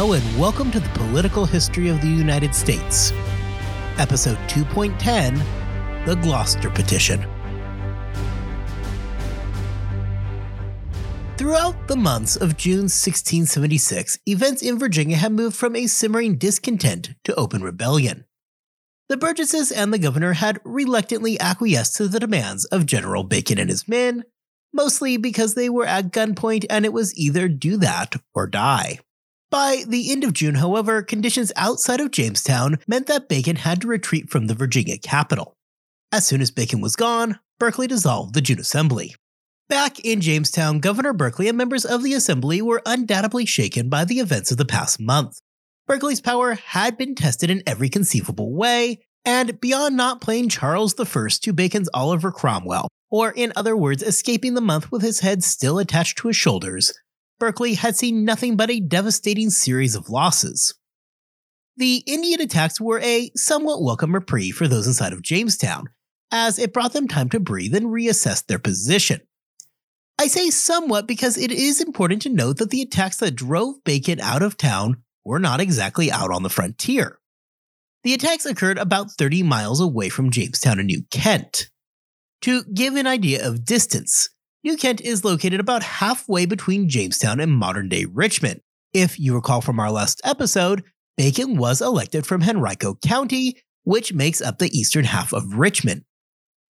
Hello, and welcome to the Political History of the United States, Episode 2.10 The Gloucester Petition. Throughout the months of June 1676, events in Virginia had moved from a simmering discontent to open rebellion. The Burgesses and the governor had reluctantly acquiesced to the demands of General Bacon and his men, mostly because they were at gunpoint and it was either do that or die. By the end of June, however, conditions outside of Jamestown meant that Bacon had to retreat from the Virginia capital. As soon as Bacon was gone, Berkeley dissolved the June Assembly. Back in Jamestown, Governor Berkeley and members of the Assembly were undoubtedly shaken by the events of the past month. Berkeley's power had been tested in every conceivable way, and beyond not playing Charles I to Bacon's Oliver Cromwell, or in other words, escaping the month with his head still attached to his shoulders, Berkeley had seen nothing but a devastating series of losses. The Indian attacks were a somewhat welcome reprieve for those inside of Jamestown, as it brought them time to breathe and reassess their position. I say somewhat because it is important to note that the attacks that drove Bacon out of town were not exactly out on the frontier. The attacks occurred about 30 miles away from Jamestown and New Kent. To give an idea of distance, New Kent is located about halfway between Jamestown and modern day Richmond. If you recall from our last episode, Bacon was elected from Henrico County, which makes up the eastern half of Richmond.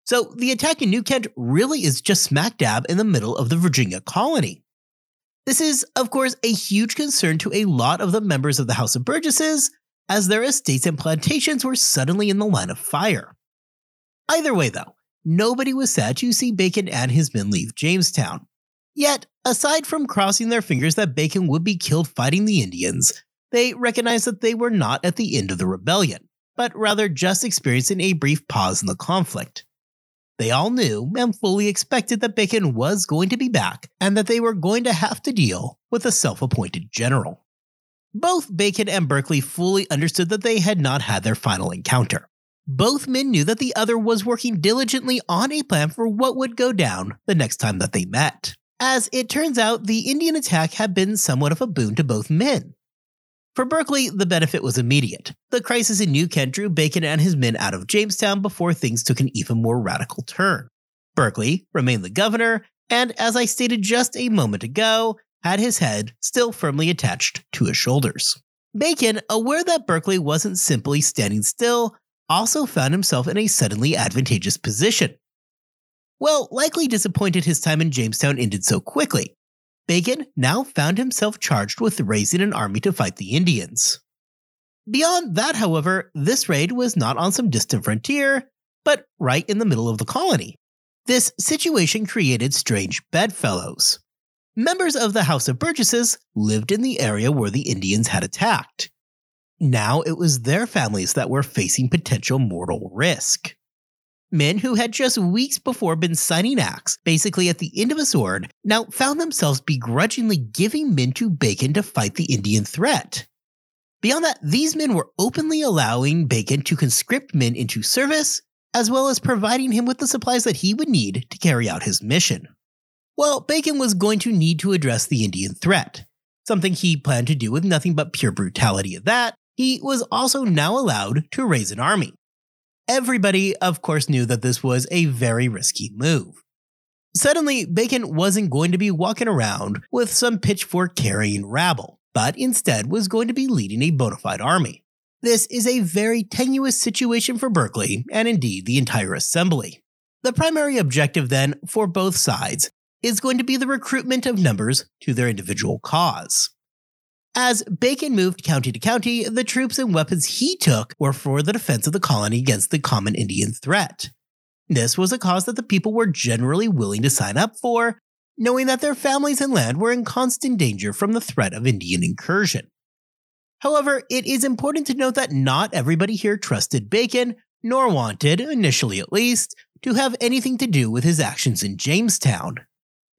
So the attack in New Kent really is just smack dab in the middle of the Virginia colony. This is, of course, a huge concern to a lot of the members of the House of Burgesses, as their estates and plantations were suddenly in the line of fire. Either way, though, nobody was sad to see Bacon and his men leave Jamestown. Yet, aside from crossing their fingers that Bacon would be killed fighting the Indians, they recognized that they were not at the end of the rebellion, but rather just experiencing a brief pause in the conflict. They all knew and fully expected that Bacon was going to be back and that they were going to have to deal with a self appointed general. Both Bacon and Berkeley fully understood that they had not had their final encounter. Both men knew that the other was working diligently on a plan for what would go down the next time that they met. As it turns out, the Indian attack had been somewhat of a boon to both men. For Berkeley, the benefit was immediate. The crisis in New Kent drew Bacon and his men out of Jamestown before things took an even more radical turn. Berkeley remained the governor, and as I stated just a moment ago, had his head still firmly attached to his shoulders. Bacon, aware that Berkeley wasn't simply standing still, also found himself in a suddenly advantageous position. Well, likely disappointed his time in Jamestown ended so quickly. Bacon now found himself charged with raising an army to fight the Indians. Beyond that, however, this raid was not on some distant frontier, but right in the middle of the colony. This situation created strange bedfellows. Members of the House of Burgesses lived in the area where the Indians had attacked. Now it was their families that were facing potential mortal risk. Men who had just weeks before been signing acts, basically at the end of a sword, now found themselves begrudgingly giving men to Bacon to fight the Indian threat. Beyond that, these men were openly allowing Bacon to conscript men into service, as well as providing him with the supplies that he would need to carry out his mission. Well, Bacon was going to need to address the Indian threat, something he planned to do with nothing but pure brutality at that. He was also now allowed to raise an army. Everybody, of course, knew that this was a very risky move. Suddenly, Bacon wasn't going to be walking around with some pitchfork carrying rabble, but instead was going to be leading a bona fide army. This is a very tenuous situation for Berkeley, and indeed the entire assembly. The primary objective, then, for both sides is going to be the recruitment of numbers to their individual cause. As Bacon moved county to county, the troops and weapons he took were for the defense of the colony against the common Indian threat. This was a cause that the people were generally willing to sign up for, knowing that their families and land were in constant danger from the threat of Indian incursion. However, it is important to note that not everybody here trusted Bacon, nor wanted, initially at least, to have anything to do with his actions in Jamestown.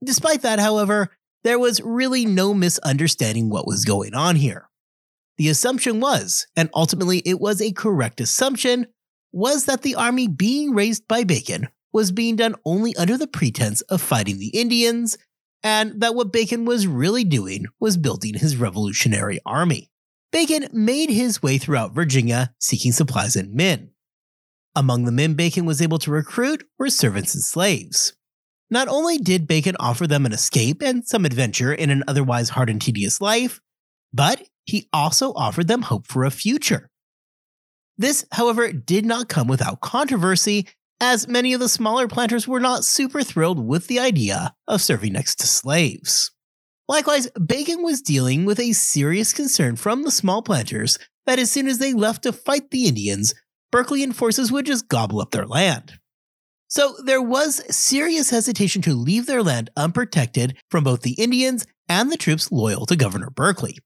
Despite that, however, there was really no misunderstanding what was going on here. The assumption was, and ultimately it was a correct assumption, was that the army being raised by Bacon was being done only under the pretense of fighting the Indians, and that what Bacon was really doing was building his revolutionary army. Bacon made his way throughout Virginia seeking supplies and men. Among the men Bacon was able to recruit were servants and slaves. Not only did Bacon offer them an escape and some adventure in an otherwise hard and tedious life, but he also offered them hope for a future. This, however, did not come without controversy, as many of the smaller planters were not super thrilled with the idea of serving next to slaves. Likewise, Bacon was dealing with a serious concern from the small planters that as soon as they left to fight the Indians, Berkeley forces would just gobble up their land. So there was serious hesitation to leave their land unprotected from both the Indians and the troops loyal to Governor Berkeley.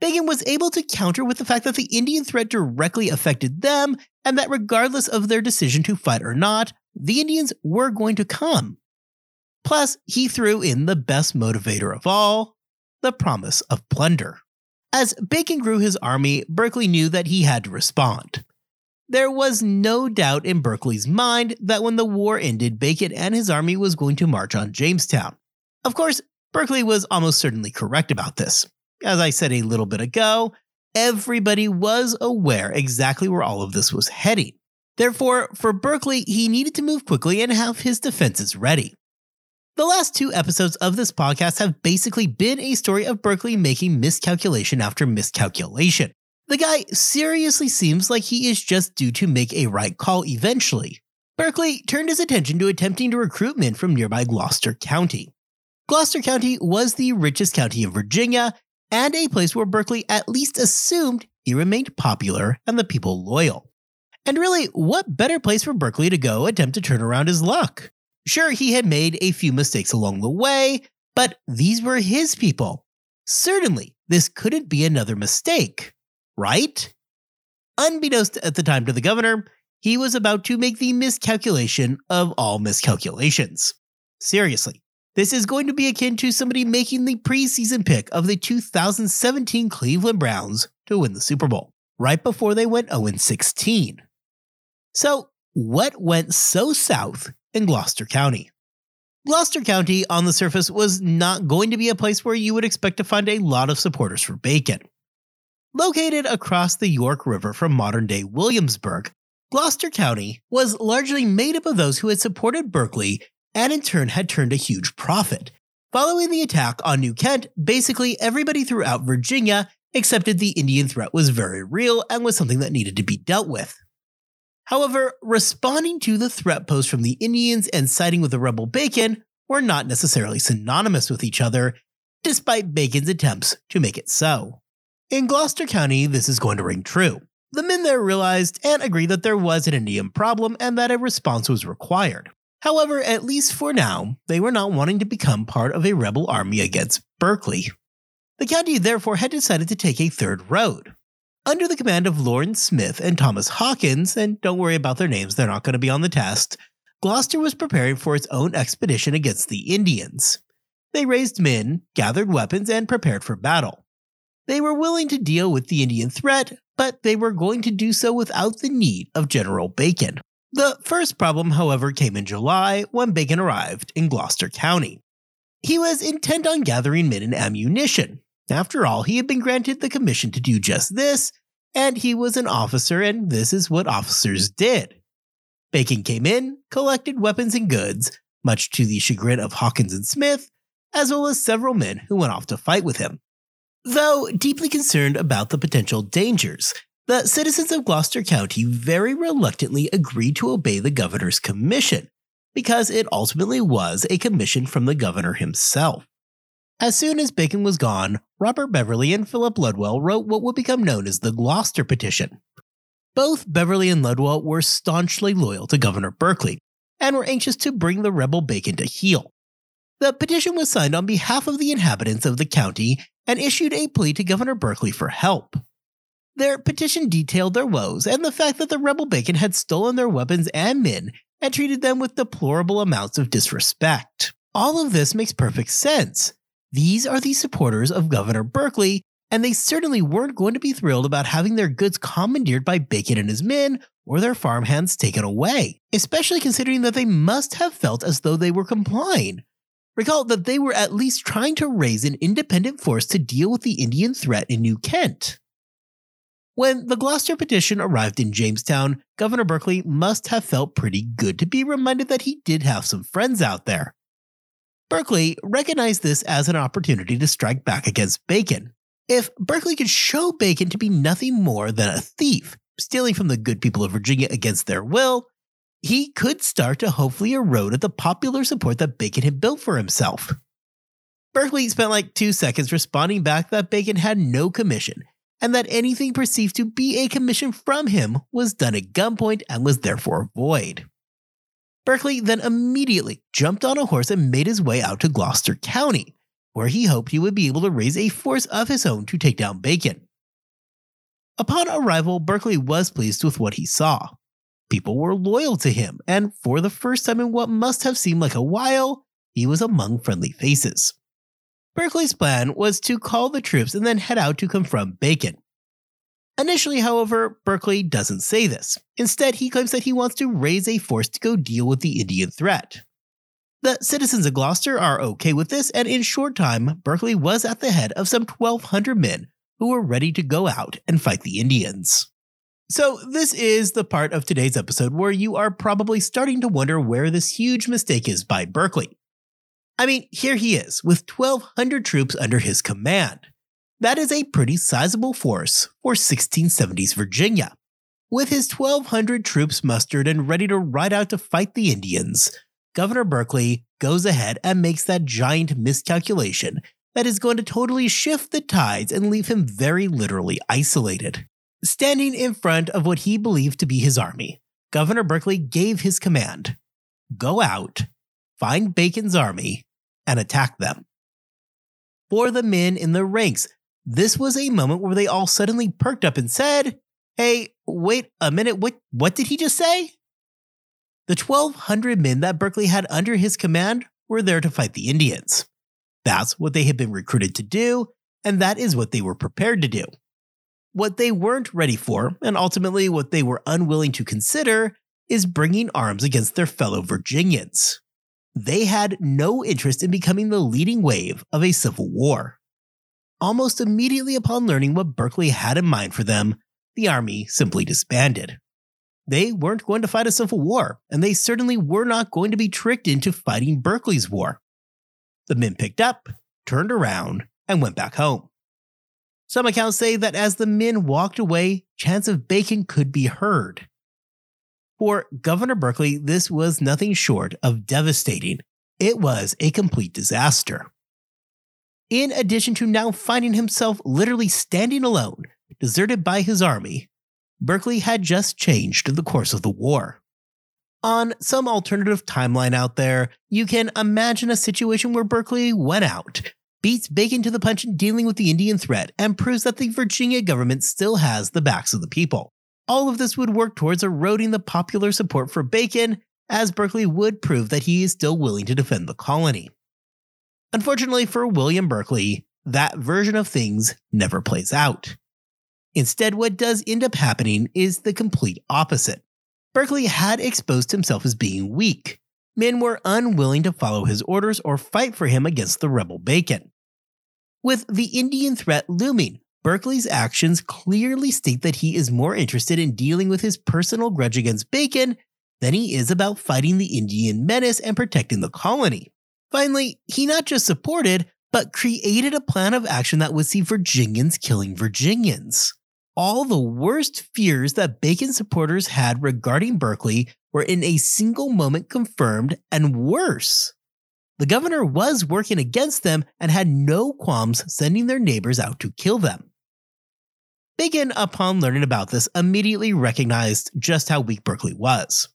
Bacon was able to counter with the fact that the Indian threat directly affected them, and that regardless of their decision to fight or not, the Indians were going to come. Plus, he threw in the best motivator of all the promise of plunder. As Bacon grew his army, Berkeley knew that he had to respond. There was no doubt in Berkeley's mind that when the war ended, Bacon and his army was going to march on Jamestown. Of course, Berkeley was almost certainly correct about this. As I said a little bit ago, everybody was aware exactly where all of this was heading. Therefore, for Berkeley, he needed to move quickly and have his defenses ready. The last two episodes of this podcast have basically been a story of Berkeley making miscalculation after miscalculation. The guy seriously seems like he is just due to make a right call eventually. Berkeley turned his attention to attempting to recruit men from nearby Gloucester County. Gloucester County was the richest county in Virginia and a place where Berkeley at least assumed he remained popular and the people loyal. And really, what better place for Berkeley to go attempt to turn around his luck? Sure, he had made a few mistakes along the way, but these were his people. Certainly, this couldn't be another mistake, right? Unbeknownst at the time to the governor, he was about to make the miscalculation of all miscalculations. Seriously, this is going to be akin to somebody making the preseason pick of the 2017 Cleveland Browns to win the Super Bowl, right before they went 0 16. So, what went so south in Gloucester County? Gloucester County, on the surface, was not going to be a place where you would expect to find a lot of supporters for Bacon. Located across the York River from modern day Williamsburg, Gloucester County was largely made up of those who had supported Berkeley and in turn had turned a huge profit. Following the attack on New Kent, basically everybody throughout Virginia accepted the Indian threat was very real and was something that needed to be dealt with. However, responding to the threat posed from the Indians and siding with the rebel Bacon were not necessarily synonymous with each other, despite Bacon's attempts to make it so. In Gloucester County, this is going to ring true. The men there realized and agreed that there was an Indian problem and that a response was required. However, at least for now, they were not wanting to become part of a rebel army against Berkeley. The county therefore had decided to take a third road. Under the command of Lawrence Smith and Thomas Hawkins, and don't worry about their names, they're not going to be on the test, Gloucester was preparing for its own expedition against the Indians. They raised men, gathered weapons, and prepared for battle. They were willing to deal with the Indian threat, but they were going to do so without the need of General Bacon. The first problem, however, came in July when Bacon arrived in Gloucester County. He was intent on gathering men and ammunition. After all, he had been granted the commission to do just this, and he was an officer, and this is what officers did. Bacon came in, collected weapons and goods, much to the chagrin of Hawkins and Smith, as well as several men who went off to fight with him. Though deeply concerned about the potential dangers, the citizens of Gloucester County very reluctantly agreed to obey the governor's commission, because it ultimately was a commission from the governor himself. As soon as Bacon was gone, Robert Beverly and Philip Ludwell wrote what would become known as the Gloucester Petition. Both Beverly and Ludwell were staunchly loyal to Governor Berkeley and were anxious to bring the rebel Bacon to heel. The petition was signed on behalf of the inhabitants of the county and issued a plea to Governor Berkeley for help. Their petition detailed their woes and the fact that the rebel Bacon had stolen their weapons and men and treated them with deplorable amounts of disrespect. All of this makes perfect sense. These are the supporters of Governor Berkeley, and they certainly weren't going to be thrilled about having their goods commandeered by Bacon and his men or their farmhands taken away, especially considering that they must have felt as though they were complying. Recall that they were at least trying to raise an independent force to deal with the Indian threat in New Kent. When the Gloucester petition arrived in Jamestown, Governor Berkeley must have felt pretty good to be reminded that he did have some friends out there. Berkeley recognized this as an opportunity to strike back against Bacon. If Berkeley could show Bacon to be nothing more than a thief, stealing from the good people of Virginia against their will, he could start to hopefully erode at the popular support that Bacon had built for himself. Berkeley spent like two seconds responding back that Bacon had no commission and that anything perceived to be a commission from him was done at gunpoint and was therefore void. Berkeley then immediately jumped on a horse and made his way out to Gloucester County, where he hoped he would be able to raise a force of his own to take down Bacon. Upon arrival, Berkeley was pleased with what he saw. People were loyal to him, and for the first time in what must have seemed like a while, he was among friendly faces. Berkeley's plan was to call the troops and then head out to confront Bacon. Initially, however, Berkeley doesn't say this. Instead, he claims that he wants to raise a force to go deal with the Indian threat. The citizens of Gloucester are okay with this, and in short time, Berkeley was at the head of some 1,200 men who were ready to go out and fight the Indians. So, this is the part of today's episode where you are probably starting to wonder where this huge mistake is by Berkeley. I mean, here he is, with 1,200 troops under his command. That is a pretty sizable force for 1670s Virginia. With his 1,200 troops mustered and ready to ride out to fight the Indians, Governor Berkeley goes ahead and makes that giant miscalculation that is going to totally shift the tides and leave him very literally isolated. Standing in front of what he believed to be his army, Governor Berkeley gave his command go out, find Bacon's army, and attack them. For the men in the ranks, this was a moment where they all suddenly perked up and said, Hey, wait a minute, what, what did he just say? The 1,200 men that Berkeley had under his command were there to fight the Indians. That's what they had been recruited to do, and that is what they were prepared to do. What they weren't ready for, and ultimately what they were unwilling to consider, is bringing arms against their fellow Virginians. They had no interest in becoming the leading wave of a civil war. Almost immediately upon learning what Berkeley had in mind for them, the army simply disbanded. They weren't going to fight a civil war, and they certainly were not going to be tricked into fighting Berkeley's war. The men picked up, turned around, and went back home. Some accounts say that as the men walked away, chants of Bacon could be heard. For Governor Berkeley, this was nothing short of devastating. It was a complete disaster. In addition to now finding himself literally standing alone, deserted by his army, Berkeley had just changed the course of the war. On some alternative timeline out there, you can imagine a situation where Berkeley went out, beats Bacon to the punch in dealing with the Indian threat, and proves that the Virginia government still has the backs of the people. All of this would work towards eroding the popular support for Bacon, as Berkeley would prove that he is still willing to defend the colony. Unfortunately for William Berkeley, that version of things never plays out. Instead, what does end up happening is the complete opposite. Berkeley had exposed himself as being weak. Men were unwilling to follow his orders or fight for him against the rebel Bacon. With the Indian threat looming, Berkeley's actions clearly state that he is more interested in dealing with his personal grudge against Bacon than he is about fighting the Indian menace and protecting the colony. Finally, he not just supported, but created a plan of action that would see Virginians killing Virginians. All the worst fears that Bacon supporters had regarding Berkeley were in a single moment confirmed, and worse. The governor was working against them and had no qualms sending their neighbors out to kill them. Bacon, upon learning about this, immediately recognized just how weak Berkeley was.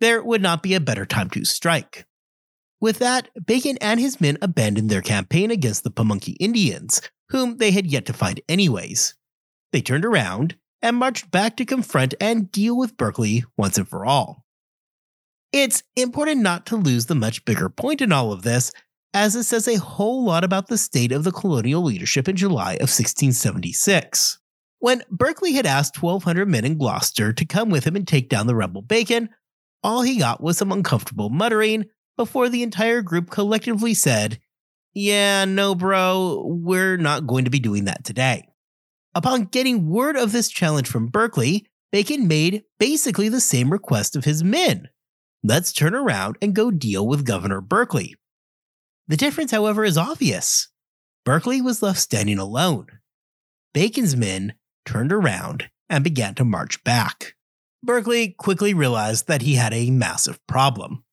There would not be a better time to strike. With that, Bacon and his men abandoned their campaign against the Pamunkey Indians, whom they had yet to find anyways. They turned around and marched back to confront and deal with Berkeley once and for all. It's important not to lose the much bigger point in all of this, as it says a whole lot about the state of the colonial leadership in July of 1676. When Berkeley had asked 1,200 men in Gloucester to come with him and take down the rebel Bacon, all he got was some uncomfortable muttering, before the entire group collectively said, Yeah, no, bro, we're not going to be doing that today. Upon getting word of this challenge from Berkeley, Bacon made basically the same request of his men. Let's turn around and go deal with Governor Berkeley. The difference, however, is obvious. Berkeley was left standing alone. Bacon's men turned around and began to march back. Berkeley quickly realized that he had a massive problem.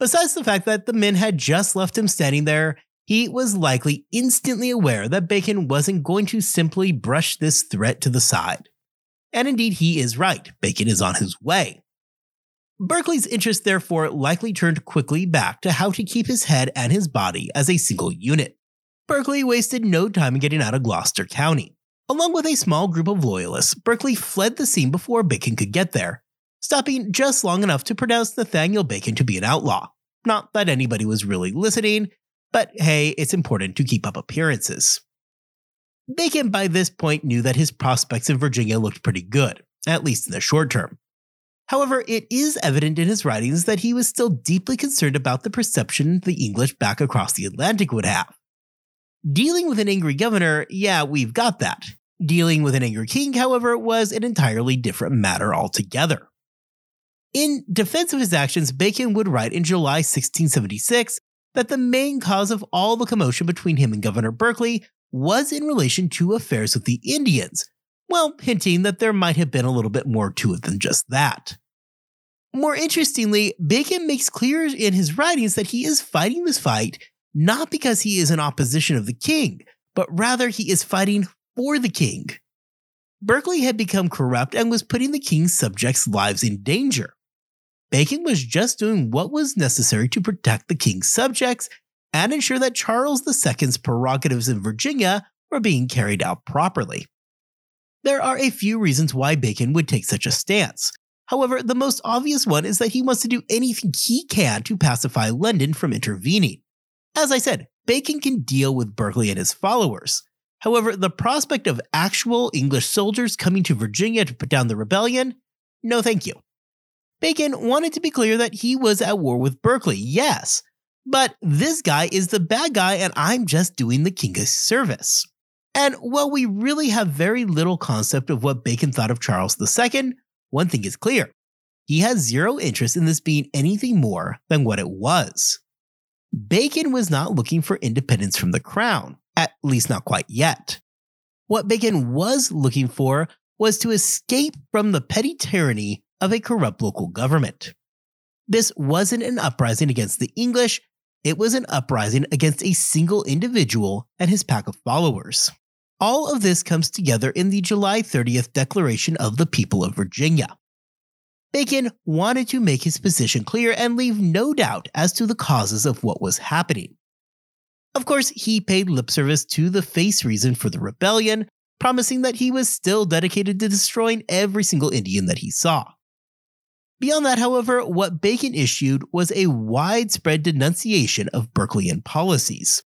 Besides the fact that the men had just left him standing there, he was likely instantly aware that Bacon wasn't going to simply brush this threat to the side. And indeed, he is right. Bacon is on his way. Berkeley's interest, therefore, likely turned quickly back to how to keep his head and his body as a single unit. Berkeley wasted no time in getting out of Gloucester County. Along with a small group of loyalists, Berkeley fled the scene before Bacon could get there, stopping just long enough to pronounce Nathaniel Bacon to be an outlaw. Not that anybody was really listening, but hey, it's important to keep up appearances. Bacon by this point knew that his prospects in Virginia looked pretty good, at least in the short term. However, it is evident in his writings that he was still deeply concerned about the perception the English back across the Atlantic would have. Dealing with an angry governor, yeah, we've got that. Dealing with an angry king, however, was an entirely different matter altogether. In defense of his actions, Bacon would write in July 1676 that the main cause of all the commotion between him and Governor Berkeley was in relation to affairs with the Indians, well, hinting that there might have been a little bit more to it than just that. More interestingly, Bacon makes clear in his writings that he is fighting this fight not because he is in opposition of the king, but rather he is fighting for the king. Berkeley had become corrupt and was putting the king's subjects' lives in danger. Bacon was just doing what was necessary to protect the king's subjects and ensure that Charles II's prerogatives in Virginia were being carried out properly. There are a few reasons why Bacon would take such a stance. However, the most obvious one is that he wants to do anything he can to pacify London from intervening. As I said, Bacon can deal with Berkeley and his followers. However, the prospect of actual English soldiers coming to Virginia to put down the rebellion, no thank you. Bacon wanted to be clear that he was at war with Berkeley, yes, but this guy is the bad guy and I'm just doing the king a service. And while we really have very little concept of what Bacon thought of Charles II, one thing is clear he has zero interest in this being anything more than what it was. Bacon was not looking for independence from the crown, at least not quite yet. What Bacon was looking for was to escape from the petty tyranny of a corrupt local government. This wasn't an uprising against the English, it was an uprising against a single individual and his pack of followers. All of this comes together in the July 30th Declaration of the People of Virginia. Bacon wanted to make his position clear and leave no doubt as to the causes of what was happening. Of course, he paid lip service to the face reason for the rebellion, promising that he was still dedicated to destroying every single Indian that he saw. Beyond that, however, what Bacon issued was a widespread denunciation of Berkeleyan policies.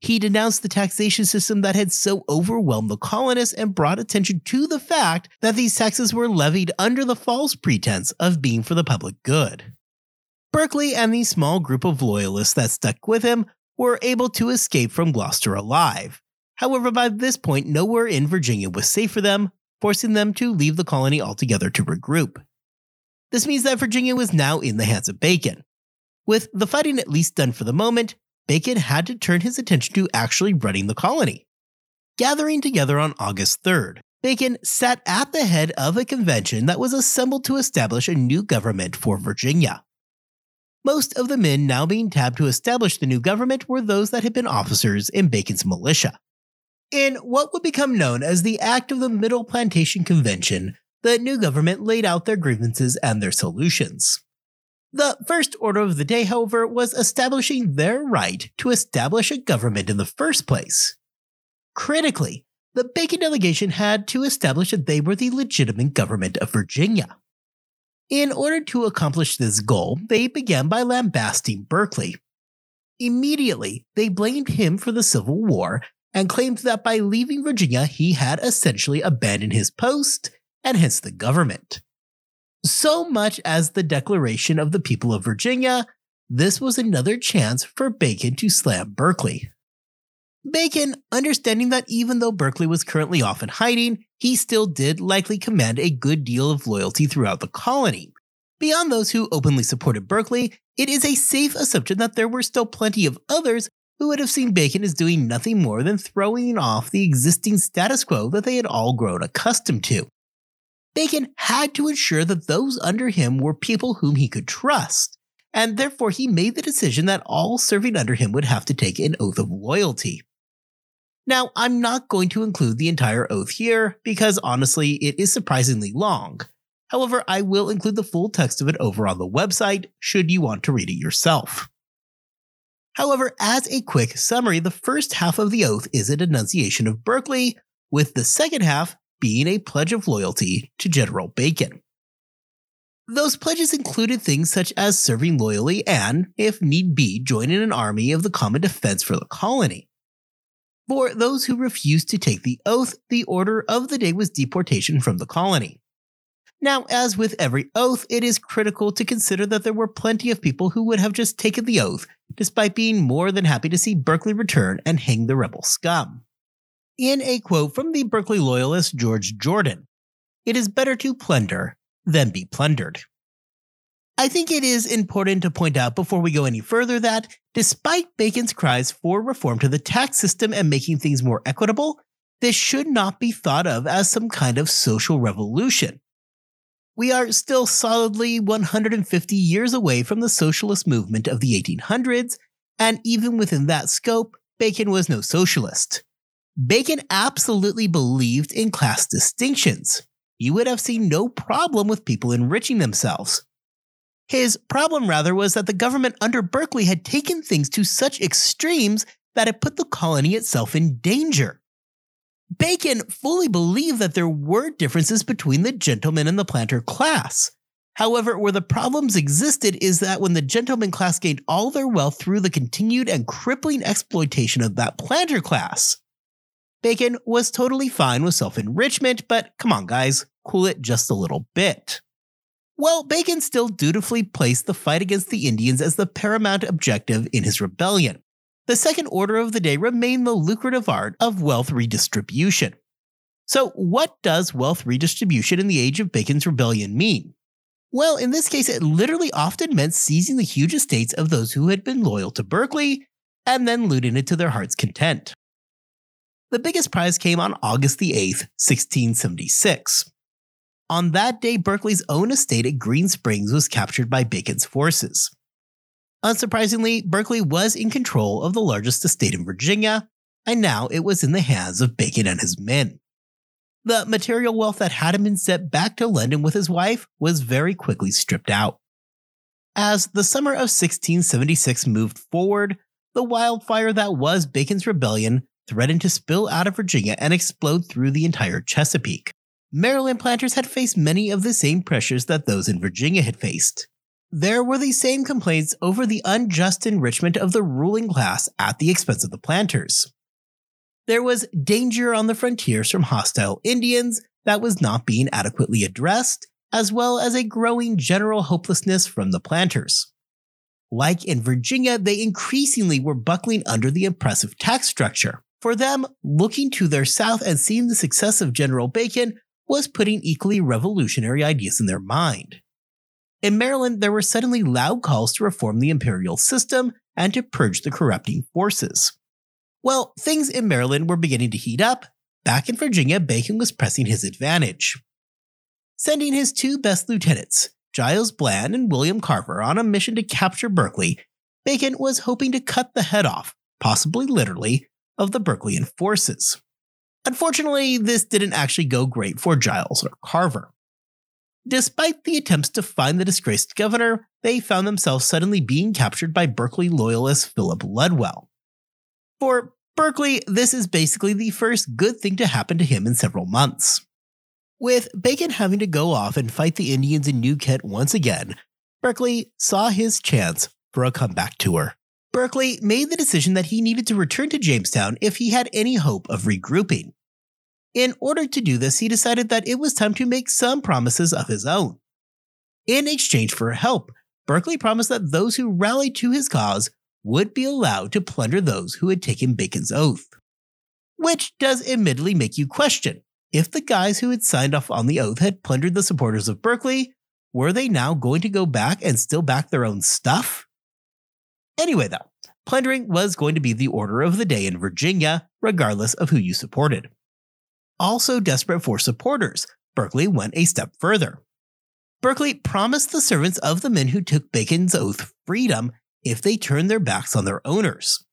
He denounced the taxation system that had so overwhelmed the colonists and brought attention to the fact that these taxes were levied under the false pretense of being for the public good. Berkeley and the small group of loyalists that stuck with him were able to escape from Gloucester alive. However, by this point, nowhere in Virginia was safe for them, forcing them to leave the colony altogether to regroup. This means that Virginia was now in the hands of Bacon. With the fighting at least done for the moment, Bacon had to turn his attention to actually running the colony. Gathering together on August 3rd, Bacon sat at the head of a convention that was assembled to establish a new government for Virginia. Most of the men now being tabbed to establish the new government were those that had been officers in Bacon's militia. In what would become known as the Act of the Middle Plantation Convention, the new government laid out their grievances and their solutions. The first order of the day, however, was establishing their right to establish a government in the first place. Critically, the Bacon delegation had to establish that they were the legitimate government of Virginia. In order to accomplish this goal, they began by lambasting Berkeley. Immediately, they blamed him for the Civil War and claimed that by leaving Virginia, he had essentially abandoned his post and hence the government so much as the Declaration of the People of Virginia, this was another chance for Bacon to slam Berkeley. Bacon, understanding that even though Berkeley was currently off in hiding, he still did likely command a good deal of loyalty throughout the colony. Beyond those who openly supported Berkeley, it is a safe assumption that there were still plenty of others who would have seen Bacon as doing nothing more than throwing off the existing status quo that they had all grown accustomed to. Bacon had to ensure that those under him were people whom he could trust, and therefore he made the decision that all serving under him would have to take an oath of loyalty. Now, I'm not going to include the entire oath here because honestly, it is surprisingly long. However, I will include the full text of it over on the website should you want to read it yourself. However, as a quick summary, the first half of the oath is a denunciation of Berkeley, with the second half being a pledge of loyalty to General Bacon. Those pledges included things such as serving loyally and, if need be, joining an army of the common defense for the colony. For those who refused to take the oath, the order of the day was deportation from the colony. Now, as with every oath, it is critical to consider that there were plenty of people who would have just taken the oath, despite being more than happy to see Berkeley return and hang the rebel scum. In a quote from the Berkeley loyalist George Jordan, it is better to plunder than be plundered. I think it is important to point out before we go any further that, despite Bacon's cries for reform to the tax system and making things more equitable, this should not be thought of as some kind of social revolution. We are still solidly 150 years away from the socialist movement of the 1800s, and even within that scope, Bacon was no socialist. Bacon absolutely believed in class distinctions. You would have seen no problem with people enriching themselves. His problem, rather, was that the government under Berkeley had taken things to such extremes that it put the colony itself in danger. Bacon fully believed that there were differences between the gentleman and the planter class. However, where the problems existed is that when the gentleman class gained all their wealth through the continued and crippling exploitation of that planter class. Bacon was totally fine with self enrichment, but come on, guys, cool it just a little bit. Well, Bacon still dutifully placed the fight against the Indians as the paramount objective in his rebellion. The second order of the day remained the lucrative art of wealth redistribution. So, what does wealth redistribution in the age of Bacon's rebellion mean? Well, in this case, it literally often meant seizing the huge estates of those who had been loyal to Berkeley and then looting it to their heart's content. The biggest prize came on August the 8th, 1676. On that day, Berkeley's own estate at Green Springs was captured by Bacon's forces. Unsurprisingly, Berkeley was in control of the largest estate in Virginia, and now it was in the hands of Bacon and his men. The material wealth that had been sent back to London with his wife was very quickly stripped out. As the summer of 1676 moved forward, the wildfire that was Bacon's rebellion threatened to spill out of Virginia and explode through the entire Chesapeake. Maryland planters had faced many of the same pressures that those in Virginia had faced. There were the same complaints over the unjust enrichment of the ruling class at the expense of the planters. There was danger on the frontiers from hostile Indians that was not being adequately addressed, as well as a growing general hopelessness from the planters. Like in Virginia, they increasingly were buckling under the oppressive tax structure. For them, looking to their south and seeing the success of General Bacon was putting equally revolutionary ideas in their mind. In Maryland, there were suddenly loud calls to reform the imperial system and to purge the corrupting forces. Well, things in Maryland were beginning to heat up. Back in Virginia, Bacon was pressing his advantage. Sending his two best lieutenants, Giles Bland and William Carver, on a mission to capture Berkeley, Bacon was hoping to cut the head off, possibly literally, of the Berkeleyan forces. Unfortunately, this didn't actually go great for Giles or Carver. Despite the attempts to find the disgraced governor, they found themselves suddenly being captured by Berkeley loyalist Philip Ludwell. For Berkeley, this is basically the first good thing to happen to him in several months. With Bacon having to go off and fight the Indians in New Kent once again, Berkeley saw his chance for a comeback tour. Berkeley made the decision that he needed to return to Jamestown if he had any hope of regrouping. In order to do this, he decided that it was time to make some promises of his own. In exchange for help, Berkeley promised that those who rallied to his cause would be allowed to plunder those who had taken Bacon's oath. Which does admittedly make you question if the guys who had signed off on the oath had plundered the supporters of Berkeley, were they now going to go back and still back their own stuff? Anyway, though, plundering was going to be the order of the day in Virginia, regardless of who you supported. Also desperate for supporters, Berkeley went a step further. Berkeley promised the servants of the men who took Bacon's oath freedom if they turned their backs on their owners.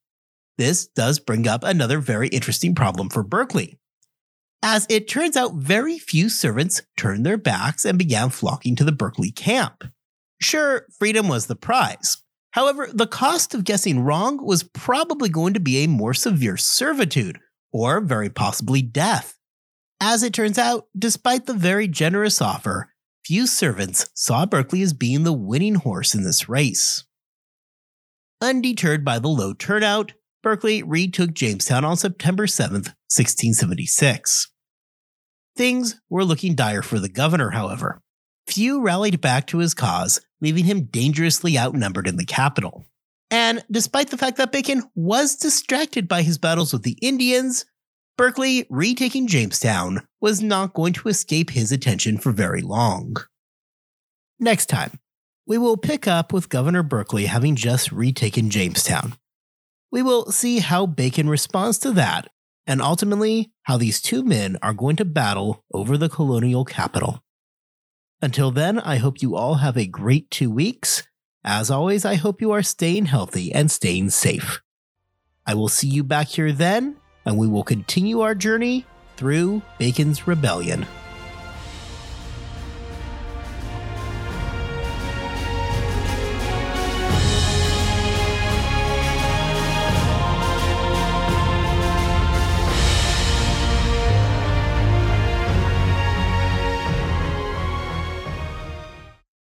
This does bring up another very interesting problem for Berkeley. As it turns out, very few servants turned their backs and began flocking to the Berkeley camp. Sure, freedom was the prize. However, the cost of guessing wrong was probably going to be a more severe servitude, or very possibly death. As it turns out, despite the very generous offer, few servants saw Berkeley as being the winning horse in this race. Undeterred by the low turnout, Berkeley retook Jamestown on September 7, 1676. Things were looking dire for the governor, however. Few rallied back to his cause, leaving him dangerously outnumbered in the capital. And despite the fact that Bacon was distracted by his battles with the Indians, Berkeley retaking Jamestown was not going to escape his attention for very long. Next time, we will pick up with Governor Berkeley having just retaken Jamestown. We will see how Bacon responds to that, and ultimately how these two men are going to battle over the colonial capital. Until then, I hope you all have a great two weeks. As always, I hope you are staying healthy and staying safe. I will see you back here then and we will continue our journey through Bacon's Rebellion.